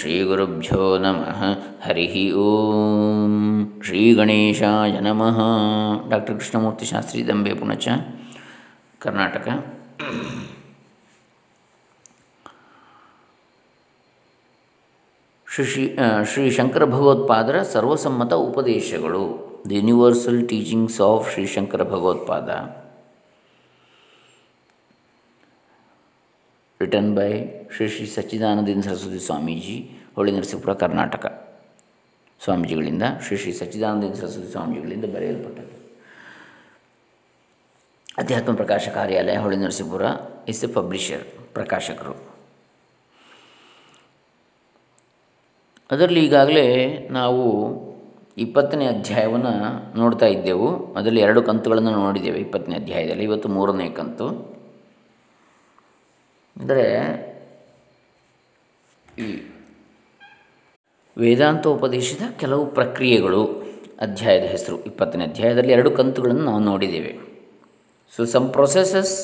ಶ್ರೀಗುರುಭ್ಯೋ ನಮಃ. ಹರಿ ಓಂ. ಶ್ರೀ ಗಣೇಶಾಯ ನಮಃ. ಡಾಕ್ಟರ್ ಕೃಷ್ಣಮೂರ್ತಿ ಶಾಸ್ತ್ರಿ ದಂಬೆ ಪುಣಚ, ಕರ್ನಾಟಕ. ಶ್ರೀ ಶ್ರೀ ಶ್ರೀ ಶಂಕರ ಭಗವತ್ಪಾದರ ಸರ್ವಸಮ್ಮತ ಉಪದೇಶಗಳು. The universal teachings of Shri Shankara Bhagavatpada. Written by Shri Shri Sachchidananda Saraswati Swamiji Hole Narasipura Karnataka ಸ್ವಾಮೀಜಿಗಳಿಂದ Shri Shri Sachchidananda Saraswati ಸ್ವಾಮೀಜಿಗಳಿಂದ ಬರೆಯಲ್ಪಟ್ಟದ್ದು. ಅಧ್ಯಾತ್ಮ ಪ್ರಕಾಶ ಕಾರ್ಯಾಲಯ Hole Narasipura is A publisher ಪ್ರಕಾಶಕರು ಅದರಲ್ಲಿ ಈಗಾಗಲೇ ನಾವು ಇಪ್ಪತ್ತನೇ ಅಧ್ಯಾಯವನ್ನು ನೋಡ್ತಾ ಇದ್ದೆವು. ಅದರಲ್ಲಿ ಎರಡು ಕಂತುಗಳನ್ನು ನೋಡಿದ್ದೇವೆ ಇಪ್ಪತ್ತನೇ ಅಧ್ಯಾಯದಲ್ಲಿ, ಇವತ್ತು ಮೂರನೇ ಕಂತು. ಅಂದರೆ ಈ ವೇದಾಂತೋಪದೇಶದ ಕೆಲವು ಪ್ರಕ್ರಿಯೆಗಳು ಅಧ್ಯಾಯದ ಹೆಸರು. ಇಪ್ಪತ್ತನೇ ಅಧ್ಯಾಯದಲ್ಲಿ ಎರಡು ಕಂತುಗಳನ್ನು ನಾವು ನೋಡಿದ್ದೇವೆ. So some processes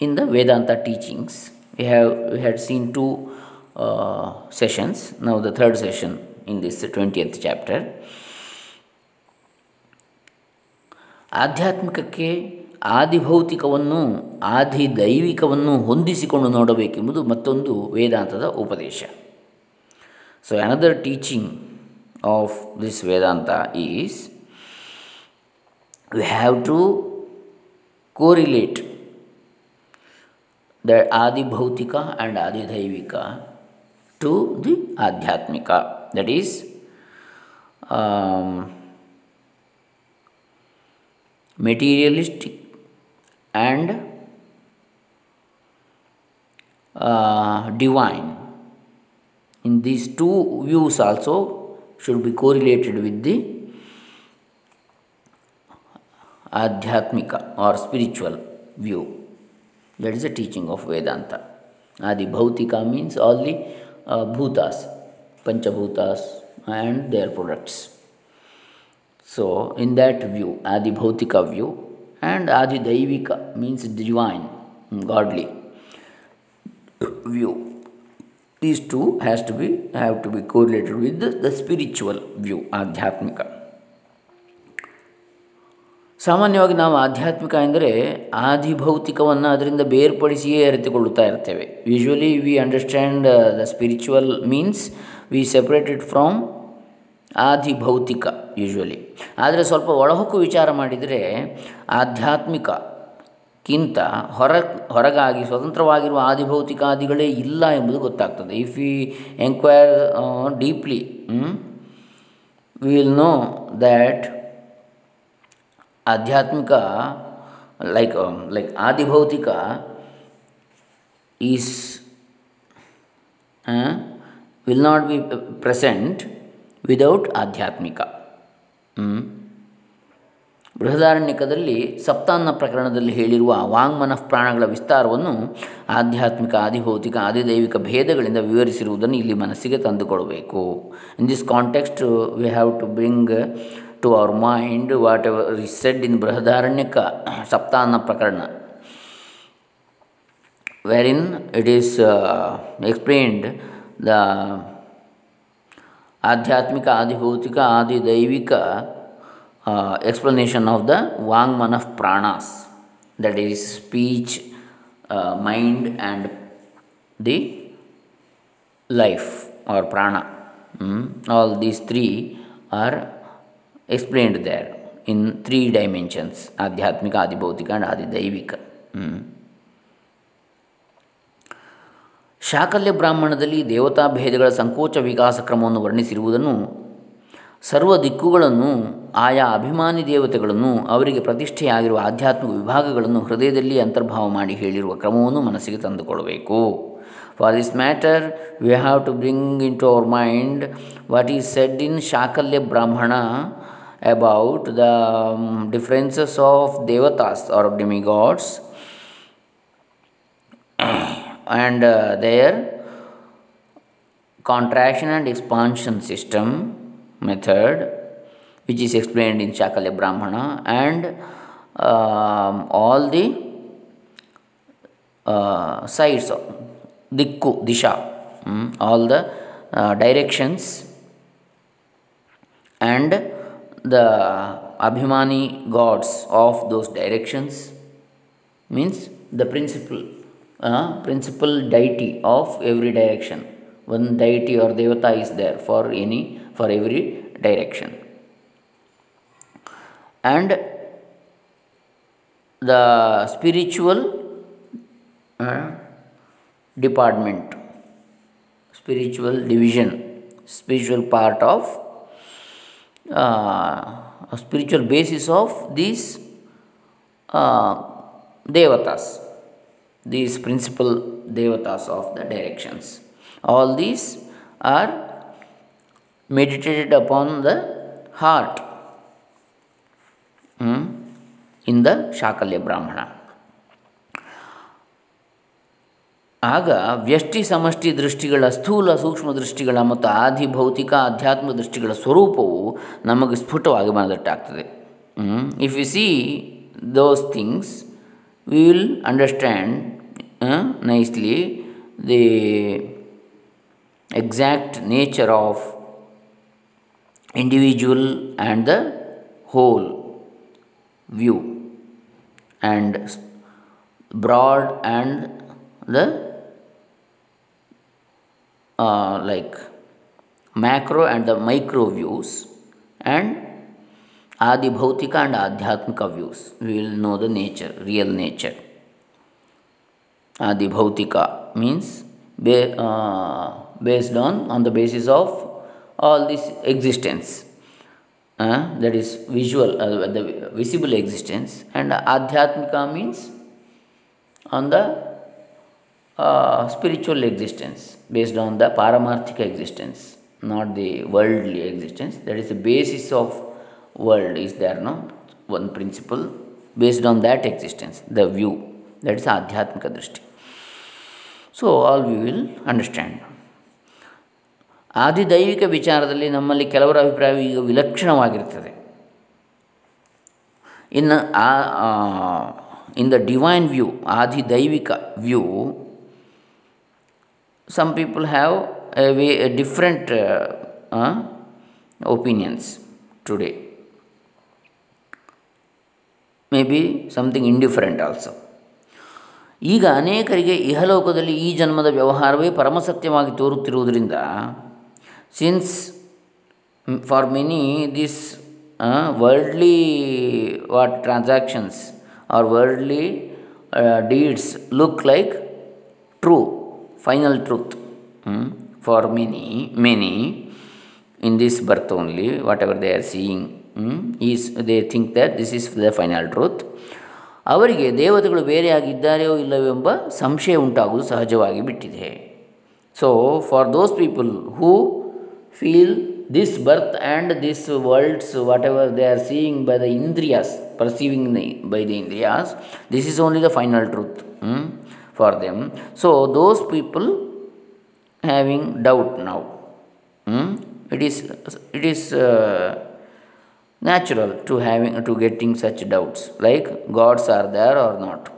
in the Vedanta teachings we have we had seen two sessions ನಾವು the third session in this twentieth chapter ಆಧ್ಯಾತ್ಮಿಕಕ್ಕೆ ಆದಿಭೌತಿಕವನ್ನು, ಆದಿದೈವಿಕವನ್ನು ಹೊಂದಿಸಿಕೊಂಡು ನೋಡಬೇಕೆಂಬುದು ಮತ್ತೊಂದು ವೇದಾಂತದ ಉಪದೇಶ. So another teaching of this Vedanta is we have to correlate the Adibhautika and Adidaivika to the Adhyatmika that is materialistic and uh, divine. In these two views also should be correlated with the adhyatmika or spiritual view. That is the teaching of Vedanta. Adi Bhautika means all the uh, bhutas, Panchabhutas and their products. So, in that view, Adi Bhautika view and Adi Daivika means divine godly view these two has to be have to be correlated with the spiritual view Adhyatmika ಸಾಮಾನ್ಯವಾಗಿ ನಾವು ಆಧ್ಯಾತ್ಮಿಕ ಎಂದರೆ ಆದಿಭೌತಿಕವನ್ನು ಅದರಿಂದ ಬೇರ್ಪಡಿಸಿಯೇ ಅರಿತುಕೊಳ್ಳುತ್ತಾ ಇರ್ತೇವೆ. Usually we understand the spiritual means we separated from Adibhautika usually ಆದರೆ ಸ್ವಲ್ಪ ಒಳಹೊಕ್ಕು ವಿಚಾರ ಮಾಡಿದರೆ ಆಧ್ಯಾತ್ಮಿಕಕ್ಕಿಂತ ಹೊರ, ಹೊರಗಾಗಿ ಸ್ವತಂತ್ರವಾಗಿರುವ ಆದಿಭೌತಿಕಾದಿಗಳೇ ಇಲ್ಲ ಎಂಬುದು ಗೊತ್ತಾಗ್ತದೆ. If we enquire deeply we will know that Adhyatmika like like Adibhautika is will not be present without Adhyatmika. ಬೃಹದಾರಣ್ಯಕದಲ್ಲಿ ಸಪ್ತಾನ್ನ ಪ್ರಕರಣದಲ್ಲಿ ಹೇಳಿರುವ ವಾಂಗ್ಮನಃ ಪ್ರಾಣಗಳ ವಿಸ್ತಾರವನ್ನು ಆಧ್ಯಾತ್ಮಿಕ, ಆದಿಭೌತಿಕ, ಆದಿದೈವಿಕ ಭೇದಗಳಿಂದ ವಿವರಿಸಿರುವುದನ್ನು ಇಲ್ಲಿ ಮನಸ್ಸಿಗೆ ತಂದುಕೊಡಬೇಕು. In this context we have to bring to our mind whatever is said in Brihadaranyaka Saptanna Prakarana, wherein it is explained explained the ಆಧ್ಯಾತ್ಮಿಕ ಆದಿಭೌತಿಕ ಆದಿದೈವಿಕ explanation of the ವಾಂಗ್ಮನಃ ಪ್ರಾಣಾಸ್ that is speech mind and the life are ಪ್ರಾಣ all these three are explained there in three dimensions ಆಧ್ಯಾತ್ಮಿಕ ಆದಿಭೌತಿಕ and ಆದಿದೈವಿಕ ಶಾಕಲ್ಯ ಬ್ರಾಹ್ಮಣದಲ್ಲಿ ದೇವತಾ ಭೇದಗಳ ಸಂಕೋಚ ವಿಕಾಸ ಕ್ರಮವನ್ನು ವರ್ಣಿಸಿರುವುದನ್ನು, ಸರ್ವ ದಿಕ್ಕುಗಳನ್ನು, ಆಯಾ ಅಭಿಮಾನಿ ದೇವತೆಗಳನ್ನು, ಅವರಿಗೆ ಪ್ರತಿಷ್ಠೆಯಾಗಿರುವ ಆಧ್ಯಾತ್ಮಿಕ ವಿಭಾಗಗಳನ್ನು ಹೃದಯದಲ್ಲಿ ಅಂತರ್ಭಾವ ಮಾಡಿ ಹೇಳಿರುವ ಕ್ರಮವನ್ನು ಮನಸ್ಸಿಗೆ ತಂದುಕೊಳ್ಳಬೇಕು for this matter we have to bring into our mind what is said in Shakalya Brahmana about the differences of devatas or demigods and uh, their contraction and expansion system method which is explained in Shakalya Brahmana and um, all the uh, sides Dikku, Disha, mm, all the uh, directions and the Abhimani gods of those directions means the principal uh, principal deity of every direction. One deity or devata is there for any for every direction. And the spiritual uh, department, spiritual division, spiritual part of uh, a spiritual basis of these uh, devatas, these principal devatas of the directions. All these are meditated upon the heart hmm, in the Shakalya Brahmana. ಆಗ ವ್ಯಷ್ಟಿ ಸಮಷ್ಟಿ ದೃಷ್ಟಿಗಳ ಸ್ಥೂಲ ಸೂಕ್ಷ್ಮ ದೃಷ್ಟಿಗಳ ಮತ್ತು ಆದಿ ಭೌತಿಕ ಆಧ್ಯಾತ್ಮಿಕ ದೃಷ್ಟಿಗಳ ಸ್ವರೂಪವು ನಮಗೆ ಸ್ಫುಟವಾಗಿ ಮನದಟ್ಟಾಗ್ತದೆ if you see those things we will understand uh, nicely. The exact nature of individual and the whole view and broad and the uh, like macro and the micro views and adi bhautika and adhyatmika views. Will know the nature real nature. Adi Bhautika means ba- uh, based on, on the basis of all this existence. Uh, that is visual, uh, the visible existence, and Adhyatmika means on the uh, spiritual existence based on the paramarthika existence, not the worldly existence. That is the basis of world is there, no? One principle based on that existence, the view. That is Adhyatmika Drishti. So all we will understand Adidaivika ವಿಚಾರದಲ್ಲಿ ನಮ್ಮಲ್ಲಿ ಕೆಲವರ ಅಭಿಪ್ರಾಯ ಈಗ ವಿಲಕ್ಷಣವಾಗಿರ್ತದೆ ಇನ್ನು ಆ in the divine view Adidaivika view some people have a we different opinions today may be something indifferent also ಈಗ ಅನೇಕರಿಗೆ ಇಹಲೋಕದಲ್ಲಿ ಈ ಜನ್ಮದ ವ್ಯವಹಾರವೇ ಪರಮಸತ್ಯವಾಗಿ ತೋರುತ್ತಿರುವುದರಿಂದ since for many this worldly what transactions or worldly deeds look like true final truth for many many in this birth only whatever they are seeing is they think that this is is final truth. ಅವರಿಗೆ ದೇವತೆಗಳು ಬೇರೆಯಾಗಿದ್ದಾರೆಯೋ ಇಲ್ಲವೋ ಎಂಬ ಸಂಶಯ ಉಂಟಾಗುವುದು ಸಹಜವಾಗಿ ಬಿಟ್ಟಿದೆ. So for those people who feel this birth and this worlds whatever they are seeing by the indriyas perceiving by the indriyas this is only the final truth for them so those people having doubt now it is it is natural to having to getting such doubts like gods are there or not,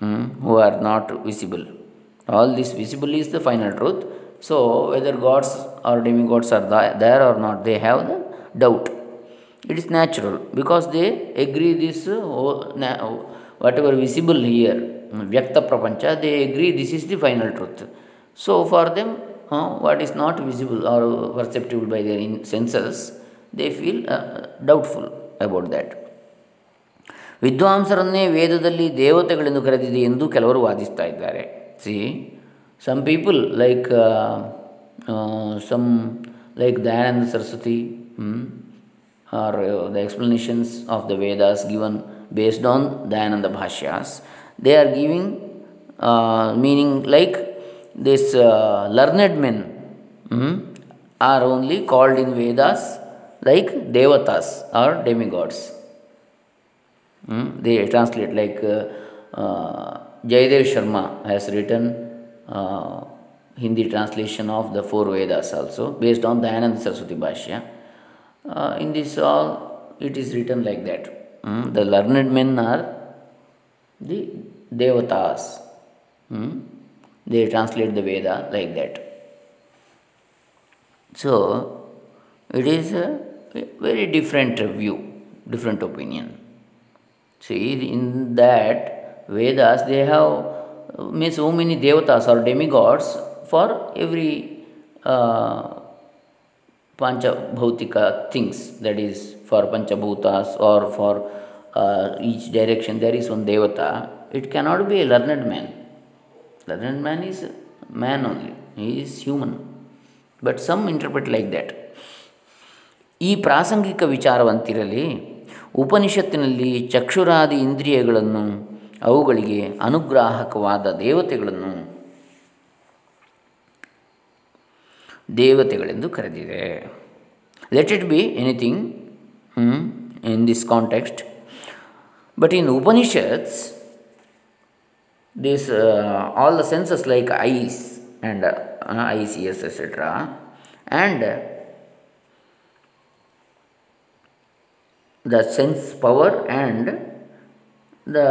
hmm, who are not visible. All this visible is the final truth. So, whether gods or demigods are there or not, they have the doubt. It is natural because they agree this uh, whatever visible here Vyakta Prapancha, they agree this is the final truth. So, for them, uh, what is not visible or perceptible by their senses, they feel doubtful about that. ವಿದ್ವಾಂಸರನ್ನೇ ವೇದದಲ್ಲಿ ದೇವತೆಗಳೆಂದು ಕರೆದಿದೆ ಎಂದು ಕೆಲವರು ವಾದಿಸ್ತಾ ಇದ್ದಾರೆ see some people like some like Dayananda Saraswati or the explanations of the Vedas given based on Dayananda bhashyas they are giving meaning like this learned men are only called in Vedas like devatas or demigods. Mm, they translate like uh, uh, Sharma has written uh, Hindi translation of the four Vedas also based on the Anand Saraswati Bhashya. Uh, in this all it is written like that. Mm, the learned men are the devatas. Hmm? They translate the Veda like that. So, it is a very different view, different opinion. See, in that Vedas, they have means so many devatas or demigods for every uh, panchabhautika things, that is, for panchabhutas or for uh, each direction there is one devata. It cannot be a learned man. Learned man is man only, he is human. But some interpret like that. ಈ ಪ್ರಾಸಂಗಿಕ ವಿಚಾರವಂತಿರಲಿ, ಉಪನಿಷತ್ತಿನಲ್ಲಿ ಚಕ್ಷುರಾದಿ ಇಂದ್ರಿಯಗಳನ್ನು, ಅವುಗಳಿಗೆ ಅನುಗ್ರಾಹಕವಾದ ದೇವತೆಗಳನ್ನು ದೇವತೆಗಳೆಂದು ಕರೆದಿದೆ. Let it be anything in this context but in Upanishads this all the senses like eyes and I see S etcetera and the sense power and the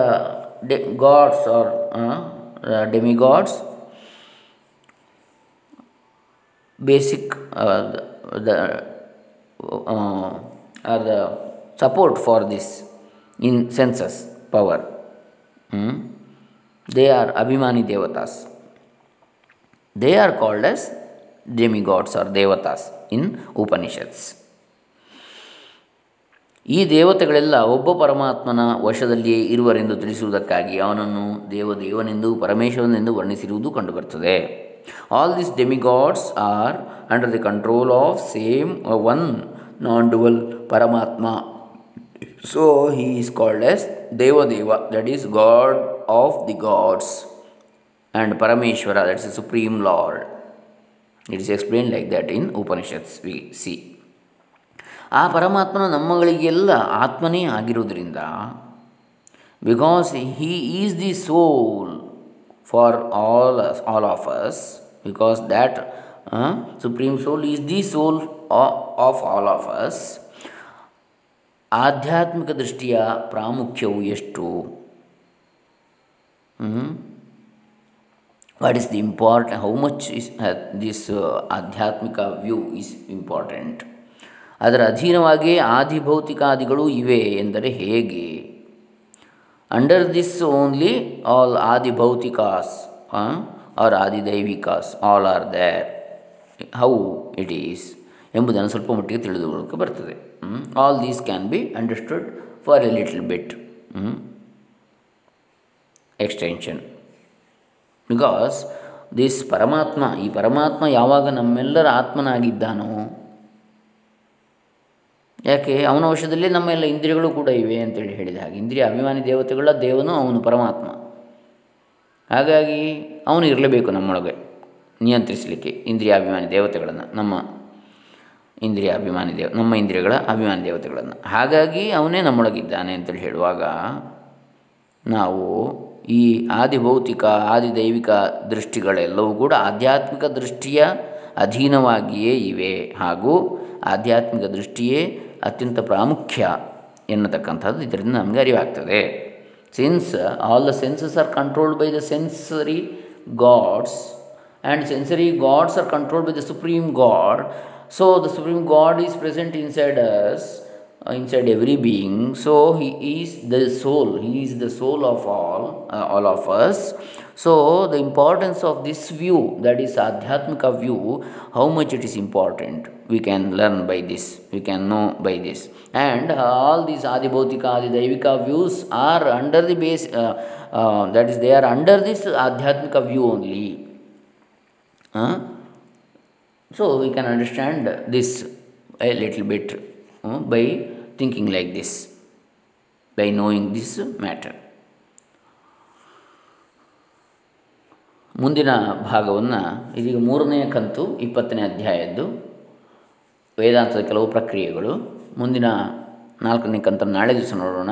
de- gods or uh, uh, demigods. Basic uh, the uh, are the support for this in senses power. Hmm? they are abhimani devatas. They are called as demigods or devatas in upanishads ಈ ದೇವತೆಗಳೆಲ್ಲ ಒಬ್ಬ ಪರಮಾತ್ಮನ ವಶದಲ್ಲಿಯೇ ಇರುವರೆಂದು ತಿಳಿಸುವುದಕ್ಕಾಗಿ ಅವನನ್ನು ದೇವದೇವನೆಂದು ಪರಮೇಶ್ವರನೆಂದು ವರ್ಣಿಸಿರುವುದು ಕಂಡುಬರುತ್ತದೆ all this demigods are under the control of same one non dual Paramatma so he is called as Devadeva that is god of the gods and Parameshwara that's supreme lord it's explain like that in Upanishads we see ಆ ಪರಮಾತ್ಮನು ನಮ್ಮಗಳಿಗೆಲ್ಲ ಆತ್ಮನೇ ಆಗಿರುವುದರಿಂದ because he is the soul for all all of us because that supreme soul is the soul of all of us ಆಧ್ಯಾತ್ಮಿಕ ದೃಷ್ಟಿಯ ಪ್ರಾಮುಖ್ಯವು ಎಷ್ಟು what is the import how much is this ಆಧ್ಯಾತ್ಮಿಕ view is important ಅದರ ಅಧೀನವಾಗಿಯೇ ಆದಿಭೌತಿಕಾದಿಗಳು ಇವೆ ಎಂದರೆ ಹೇಗೆ? Under this only all Adibhautikas or Adidaivikas all are there how it is ಎಂಬುದನ್ನು ಸ್ವಲ್ಪ ಮಟ್ಟಿಗೆ ತಿಳಿದುಕೊಳ್ಳೋಕೆ ಬರ್ತದೆ. All these can be understood for a little bit extension because this Paramatma, ಈ ಪರಮಾತ್ಮ ಯಾವಾಗ ನಮ್ಮೆಲ್ಲರ ಆತ್ಮನಾಗಿದ್ದಾನೋ ಯಾಕೆ, ಅವನ ವಶದಲ್ಲಿ ನಮ್ಮ ಎಲ್ಲ ಇಂದ್ರಿಯಗಳು ಕೂಡ ಇವೆ ಅಂತೇಳಿ ಹೇಳಿದ ಹಾಗೆ. ಇಂದ್ರಿಯ ಅಭಿಮಾನಿ ದೇವತೆಗಳ ದೇವನು ಅವನು ಪರಮಾತ್ಮ. ಹಾಗಾಗಿ ಅವನು ಇರಲೇಬೇಕು ನಮ್ಮೊಳಗೆ ನಿಯಂತ್ರಿಸಲಿಕ್ಕೆ ಇಂದ್ರಿಯ ಅಭಿಮಾನಿ ದೇವತೆಗಳನ್ನು, ನಮ್ಮ ಇಂದ್ರಿಯ ಅಭಿಮಾನಿ ದೇವ, ನಮ್ಮ ಇಂದ್ರಿಯಗಳ ಅಭಿಮಾನಿ ದೇವತೆಗಳನ್ನು. ಹಾಗಾಗಿ ಅವನೇ ನಮ್ಮೊಳಗಿದ್ದಾನೆ ಅಂತೇಳಿ ಹೇಳುವಾಗ ನಾವು ಈ ಆದಿಭೌತಿಕ, ಆದಿದೈವಿಕ ದೃಷ್ಟಿಗಳೆಲ್ಲವೂ ಕೂಡ ಆಧ್ಯಾತ್ಮಿಕ ದೃಷ್ಟಿಯ ಅಧೀನವಾಗಿಯೇ ಇವೆ. ಹಾಗೂ ಆಧ್ಯಾತ್ಮಿಕ ದೃಷ್ಟಿಯೇ ಅತ್ಯಂತ ಪ್ರಾಮುಖ್ಯ ಎನ್ನತಕ್ಕಂಥದ್ದು ಇದರಿಂದ ನಮಗೆ ಅರಿವಾಗ್ತದೆ since all the senses are controlled by the sensory gods and sensory gods are controlled by the supreme God so the supreme God is present inside us inside every being. So he is the soul. He is the soul of all uh, all of us. So the importance of this view that is adhyatmika view how much it is important we can learn by this. We can know by this. And all these adibhautika adidaivika views are under the base uh, uh, that is they are under this adhyatmika view only. Uh, so we can understand this a little bit uh, by thinking like this, by knowing this matter. ಮುಂದಿನ ಭಾಗವನ್ನು ಇದೀಗ ಮೂರನೆಯ ಕಂತು ಇಪ್ಪತ್ತನೇ ಅಧ್ಯಾಯದ್ದು ವೇದಾಂತದ ಕೆಲವು ಪ್ರಕ್ರಿಯೆಗಳು. ಮುಂದಿನ ನಾಲ್ಕನೇ ಕಂತನ್ನು ನಾಳೆ ದಿವಸ ನೋಡೋಣ.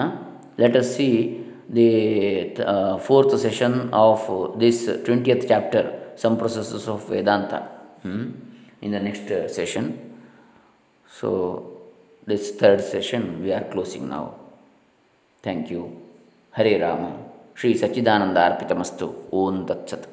Let us see the fourth session of this twentieth chapter some processes of Vedanta in the next session so this third session we are closing now. Thank you. Hare Rama. Sachidananda Arpitamastu. Om Tat Sat.